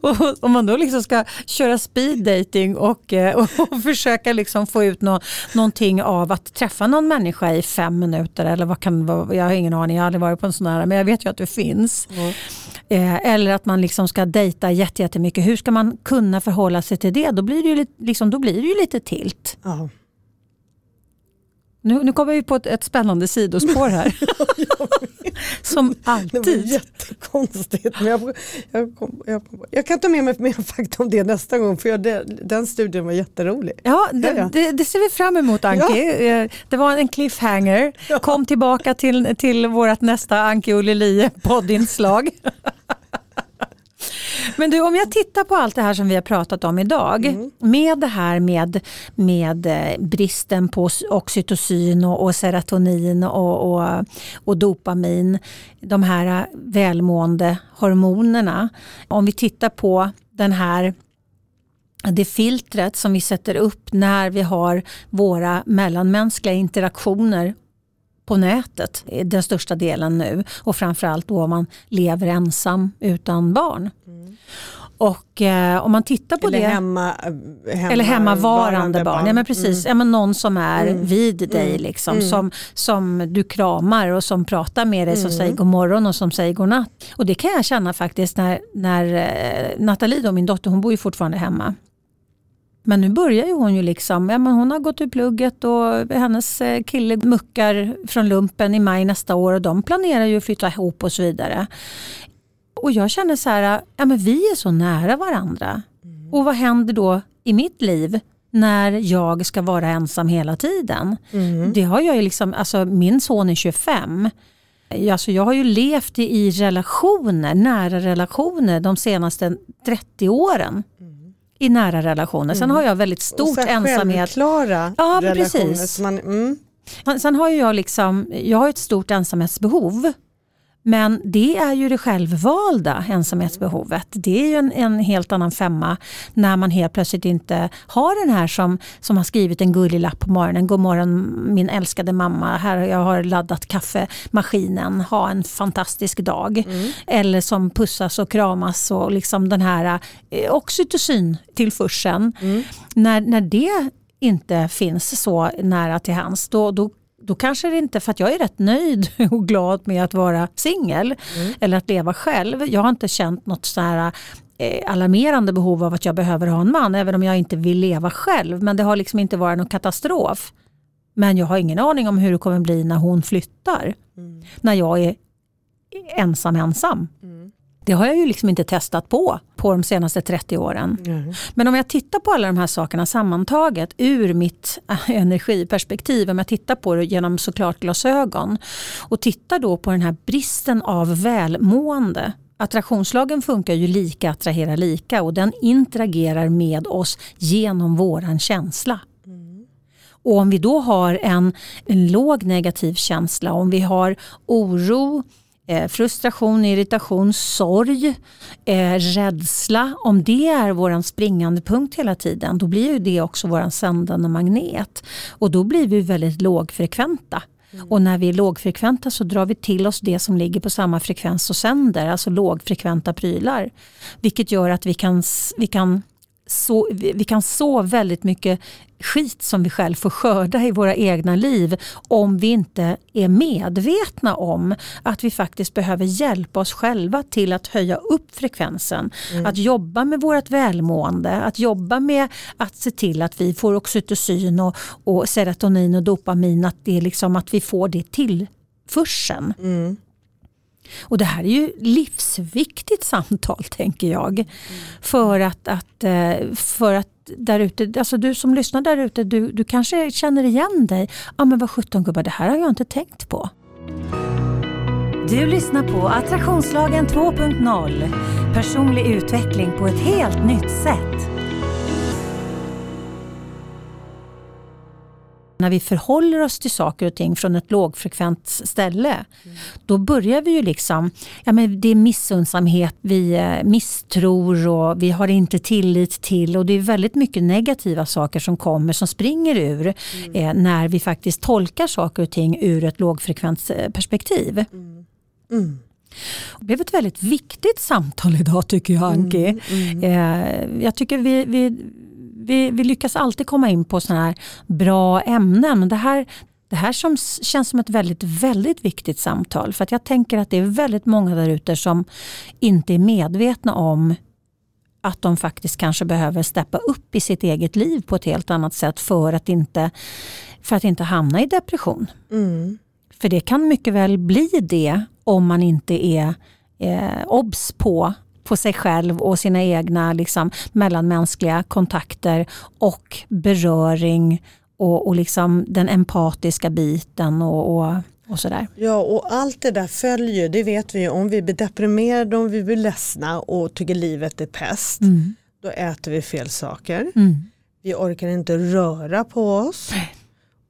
Och om man då liksom ska köra speed dating och, eh, och försöka liksom få ut nå, någonting av att träffa någon människa i fem minuter eller vad kan vara, jag har ingen aning, jag har aldrig varit på en sån här men jag vet ju att det finns. Eh, eller att man liksom ska dejta jätte- jättemycket. Hur ska man kunna förhålla sig till det? Då blir det ju, liksom, då blir det ju lite tilt.
Ja.
Nu, nu kommer vi på ett, ett spännande sidospår här. Som
Det var
alltid.
jättekonstigt. Men jag, jag, kom, jag, kom, jag kan ta med mig mer fakta om det nästa gång för det, den studien var jätterolig.
Ja, det,
Ja, ja.
Det, det ser vi fram emot Anki. Eh, Det var en cliffhanger. Kom tillbaka till, till vårt nästa Anki och Lili poddinslag. Men du, om jag tittar på allt det här som vi har pratat om idag. Med det här med, med eh, bristen på oxytocin och, och serotonin och, och, och dopamin. De här eh, välmående hormonerna. Om vi tittar på den här det filtret som vi sätter upp när vi har våra mellanmänskliga interaktioner på nätet, är den största delen nu och framförallt då om man lever ensam utan barn. Och eh, om man tittar på
Eller
det
hemma, hemma,
eller hemmavarande barn. Ja, men precis. Ja, men någon som är
Mm.
vid dig, liksom,
Mm.
som, som du kramar och som pratar med dig, som
Mm.
säger god morgon och som säger god natt. Och det kan jag känna faktiskt när, när eh, Nathalie, då, min dotter, hon bor ju fortfarande hemma. Men nu börjar ju hon ju liksom, ja, men hon har gått ur plugget och hennes eh, kille muckar från lumpen i maj nästa år och de planerar ju att flytta ihop och så vidare. Och jag känner så här, ja men vi är så nära varandra. Och vad händer då i mitt liv när jag ska vara ensam hela tiden?
Mm.
Det har jag ju liksom, alltså min son är 25. Alltså jag har ju levt i relationer, nära relationer de senaste 30 åren. I nära relationer. Sen har jag väldigt
Mm. Och
stort
här
ensamhet.
Självklara
Ja,
relationer.
precis.
Man, mm.
Sen- har jag, liksom, jag har ett stort ensamhetsbehov. Men det är ju det självvalda ensamhetsbehovet. Det är ju en, en helt annan femma när man helt plötsligt inte har den här som, som har skrivit en gullig lapp på morgonen. God morgon min älskade mamma, här jag har laddat kaffemaskinen, ha en fantastisk dag. Eller som pussas och kramas och liksom den här eh, oxytocin-tillförseln. När, när det inte finns så nära till hands, då, då då kanske det inte, för att jag är rätt nöjd och glad med att vara singel eller att leva själv. Jag har inte känt något så här eh, alarmerande behov av att jag behöver ha en man, även om jag inte vill leva själv. Men det har liksom inte varit någon katastrof. Men jag har ingen aning om hur det kommer bli när hon flyttar. När jag är ensam ensam. Det har jag ju liksom inte testat på på de senaste 30 åren.
Ja.
Men om jag tittar på alla de här sakerna sammantaget ur mitt äh, energiperspektiv, om jag tittar på det genom såklart glasögon och tittar då på den här bristen av välmående. Attraktionslagen funkar ju lika, attraherar lika och den interagerer med oss genom våran känsla. Och om vi då har en, en låg negativ känsla, om vi har oro, eh, frustration, irritation, sorg, eh, rädsla. Om det är vår springande punkt hela tiden, då blir ju det också vår sändande magnet. Och då blir vi väldigt lågfrekventa. Och när vi är lågfrekventa så drar vi till oss det som ligger på samma frekvens och sänder, alltså lågfrekventa prylar. Vilket gör att vi kan, vi kan så, vi kan så väldigt mycket skit som vi själv får skörda i våra egna liv om vi inte är medvetna om att vi faktiskt behöver hjälpa oss själva till att höja upp frekvensen. Att jobba med vårt välmående, att jobba med att se till att vi får oxytocin och, och serotonin och dopamin, att, det liksom att vi får det till försen.
Mm.
Och det här är ju livsviktigt samtal tänker jag. För att, att, eh, för att där ute, alltså du som lyssnar där ute, du, du kanske känner igen dig. Ja men vad sjutton gubbar, det här har jag inte tänkt på.
Du lyssnar på Attraktionslagen 2.0. Personlig utveckling på ett helt nytt sätt.
När vi förhåller oss till saker och ting från ett lågfrekvent ställe, mm. då börjar vi ju liksom, ja men det är missunnsamhet, vi eh, misstror och vi har inte tillit till och det är väldigt mycket negativa saker som kommer som springer ur mm. eh, när vi faktiskt tolkar saker och ting ur ett lågfrekvent eh, perspektiv. Mm. Mm. Det blev ett väldigt viktigt samtal idag tycker jag Anki. Mm, mm. Eh, jag tycker vi, vi vi, vi lyckas alltid komma in på sådana här bra ämnen. Men det här, det här som känns som ett väldigt, väldigt viktigt samtal. För att jag tänker att det är väldigt många där ute som inte är medvetna om att de faktiskt kanske behöver steppa upp i sitt eget liv på ett helt annat sätt för att inte, för att inte hamna i depression. Mm. För det kan mycket väl bli det om man inte är eh, obs på på sig själv och sina egna liksom, mellanmänskliga kontakter och beröring och, och liksom den empatiska biten och, och, och sådär.
Ja och allt det där följer, det vet vi ju, om vi blir deprimerade, om vi blir ledsna och tycker livet är pest, mm. då äter vi fel saker. Mm. Vi orkar inte röra på oss.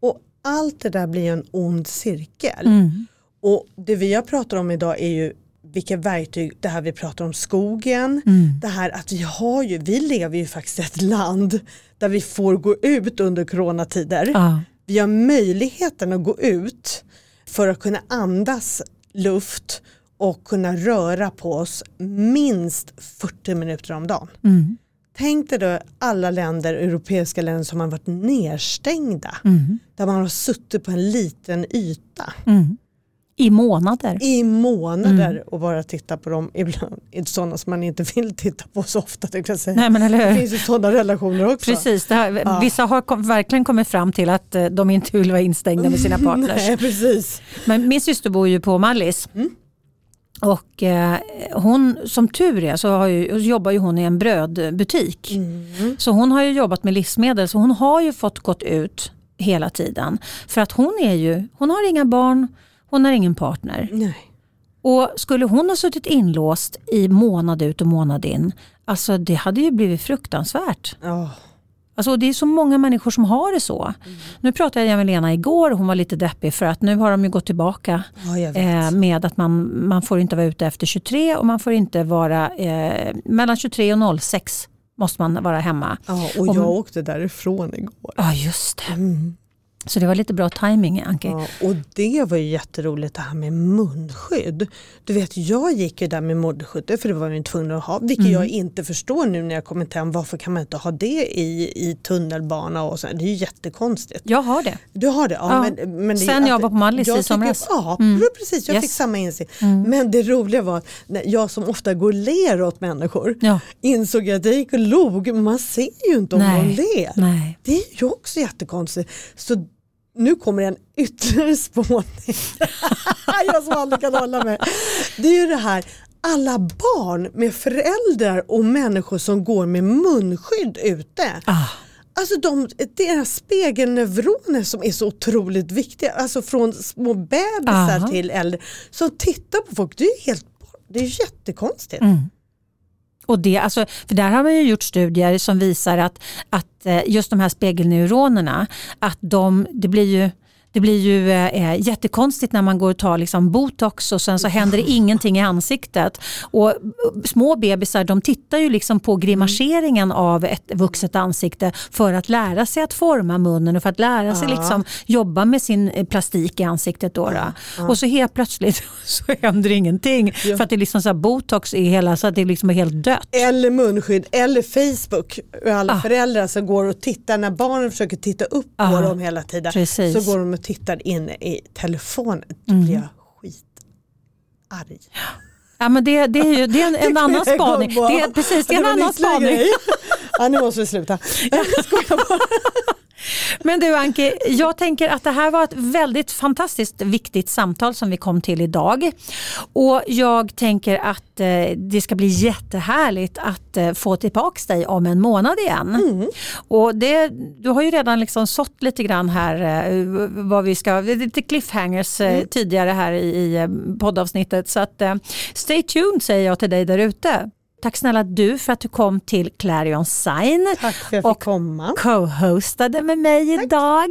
Och allt det där blir en ond cirkel. Mm. Och det vi har pratat om idag är ju vilka verktyg, det här vi pratar om skogen, mm. det här att vi har ju, vi lever ju faktiskt i ett land där vi får gå ut under coronatider. Ah. Vi har möjligheten att gå ut för att kunna andas luft och kunna röra på oss minst 40 minuter om dagen. Mm. Tänk dig då alla länder, europeiska länder som har varit nedstängda. Mm. Där man har suttit på en liten yta.
Mm. I månader.
I månader mm. och bara titta på dem ibland. Sådana som man inte vill titta på så ofta. Jag säga.
Nej, men eller
Det finns ju sådana relationer också.
Precis, här, ja. vissa har kom, verkligen kommit fram till att eh, de inte vill vara instängda med sina partners.
Nej, precis.
Men min syster bor ju på Mallis. Mm. Och eh, hon, som tur är så har ju, jobbar ju hon i en brödbutik. Mm. Så hon har ju jobbat med livsmedel så hon har ju fått gått ut hela tiden. För att hon är ju, hon har inga barn, hon har ingen partner.
Nej.
Och skulle hon ha suttit inlåst i månad ut och månad in, alltså det hade ju blivit fruktansvärt.
Oh.
Alltså det är så många människor som har det så. Mm. Nu pratade jag med Lena igår och hon var lite deppig för att nu har de ju gått tillbaka
oh, eh,
med att man, man får inte vara ute efter 23 och man får inte vara eh, mellan 23 och 06 måste man vara hemma.
Ja, och jag och, åkte därifrån igår.
Ja, just det. Mm. Så det var lite bra timing Anke. Ja,
och det var ju jätteroligt det här med munskydd. Du vet jag gick ju där med munskydd för det var vi tvungna att ha. Vilket mm. jag inte förstår nu när jag kommit hem. Varför kan man inte ha det i, i tunnelbana och så. Det är ju jättekonstigt.
Jag har det.
Du har det? Ja, ja. Men, men
Sen jag var på Mallis i somras.
Ja mm. precis, jag yes. fick samma insikt. Mm. Men det roliga var att jag som ofta går och ler åt människor ja. insåg att jag gick och log. Man ser ju inte om Nej. de ler.
Nej.
Det är ju också jättekonstigt. Så nu kommer en ytterligare spåning. jag som aldrig kan hålla mig. Det är ju det här, alla barn med föräldrar och människor som går med munskydd ute.
Ah.
Alltså de, deras spegelneuroner som är så otroligt viktiga, alltså från små bebisar ah. till äldre, som tittar på folk, det är, helt, det är jättekonstigt.
Mm. Och det, alltså, för där har man ju gjort studier som visar att, att eh, just de här spegelneuronerna, att de, det blir ju det blir ju eh, jättekonstigt när man går och tar liksom botox och sen så händer det ingenting i ansiktet. Och eh, små bebisar de tittar ju liksom på grimaseringen av ett vuxet ansikte för att lära sig att forma munnen och för att lära sig ja. liksom jobba med sin eh, plastik i ansiktet. Då, då. Ja. Och så helt plötsligt så händer ingenting ja. för att det är liksom så botox i hela så att det liksom är helt dött.
Eller munskydd eller Facebook. Alla ah. föräldrar som går och tittar när barnen försöker titta upp ah. på dem hela tiden.
Precis.
Så går de och tittar in i telefonen, då blir jag skitarg.
Ja, men det, det är ju det är en, en annan spaning. Det är, precis, det är en annan spaning.
ja, nu måste vi sluta. Jag skojar bara.
Men du Anki, jag tänker att det här var ett väldigt fantastiskt viktigt samtal som vi kom till idag. Och jag tänker att eh, det ska bli jättehärligt att eh, få tillbaka dig om en månad igen. Mm. Och det, du har ju redan liksom sått lite grann här eh, vad vi ska, lite cliffhangers mm. tidigare här i, i poddavsnittet. Så att, stay tuned säger jag till dig där ute. Tack snälla du för att du kom till Clarion Sign
tack för att jag
och co-hostade med mig tack. idag.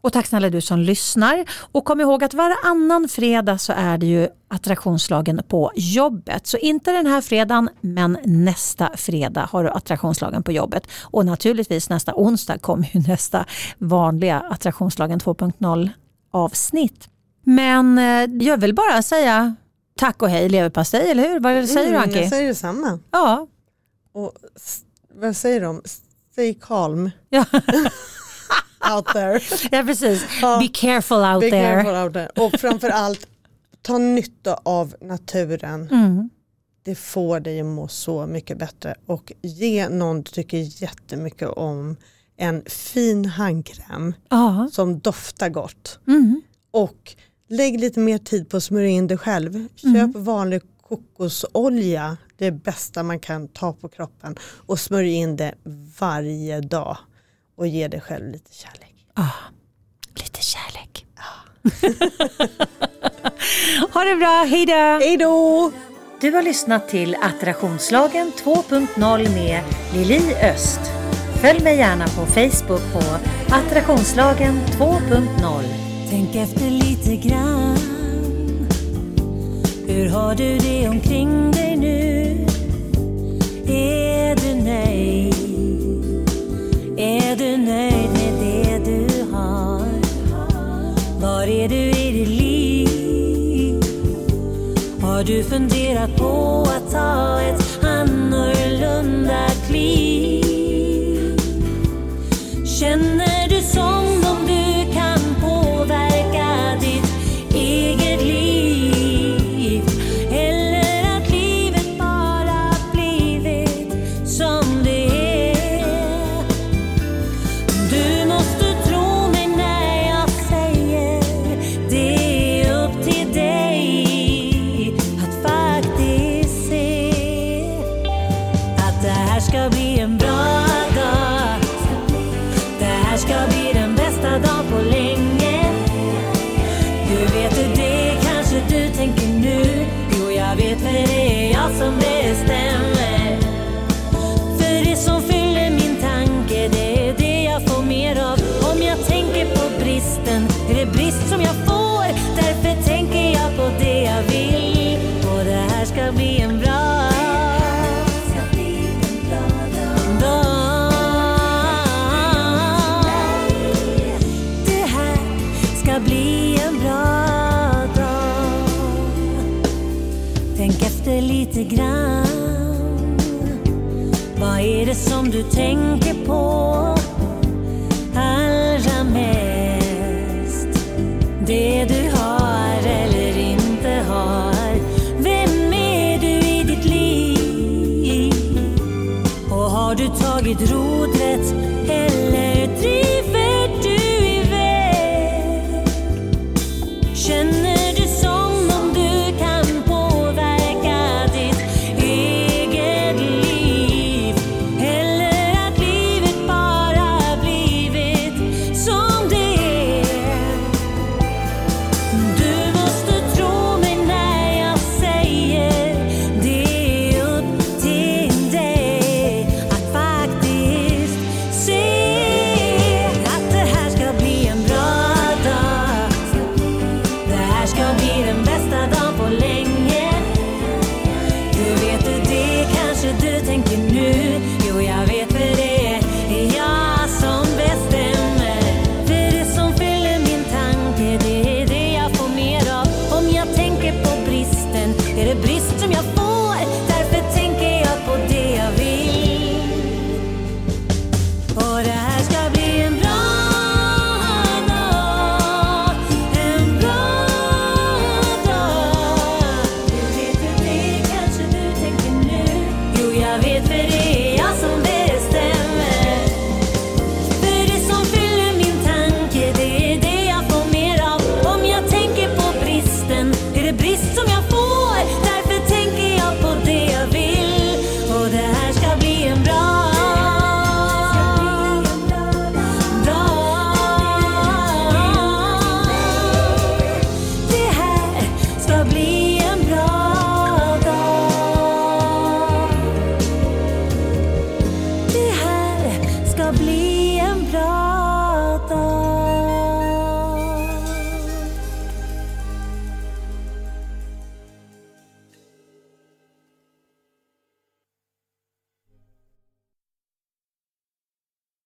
Och tack snälla du som lyssnar. Och kom ihåg att varannan fredag så är det ju attraktionslagen på jobbet. Så inte den här fredagen men nästa fredag har du attraktionslagen på jobbet. Och naturligtvis nästa onsdag kommer ju nästa vanliga attraktionslagen 2.0 avsnitt. Men eh, jag vill bara säga tack och hej leverpastej, eller hur? Vad säger mm, du Anki?
Jag säger detsamma.
Ja.
Och vad säger de? Stay calm. Ja. out there.
Ja precis. Ja. Be careful out
Be
there.
Careful out there. Och framförallt ta nytta av naturen. Mm. Det får dig att må så mycket bättre och ge någon du tycker jättemycket om en fin handkräm Aha. som doftar gott. Mm. Och Lägg lite mer tid på att smörja in dig själv. Köp mm. vanlig kokosolja, det bästa man kan ta på kroppen och smörj in det varje dag och ge dig själv lite kärlek.
Ah, lite kärlek. Ah. ha det bra, hejdå!
Hejdå!
Du har lyssnat till Attraktionslagen 2.0 med Lili Öst. Följ mig gärna på Facebook på Attraktionslagen 2.0. Tänk efter lite grann. Hur har du det omkring dig nu? Är du nöjd? Är du nöjd med det du har? Var är du i ditt liv? Har du funderat på att ta ett annorlunda kliv? Känner du som om du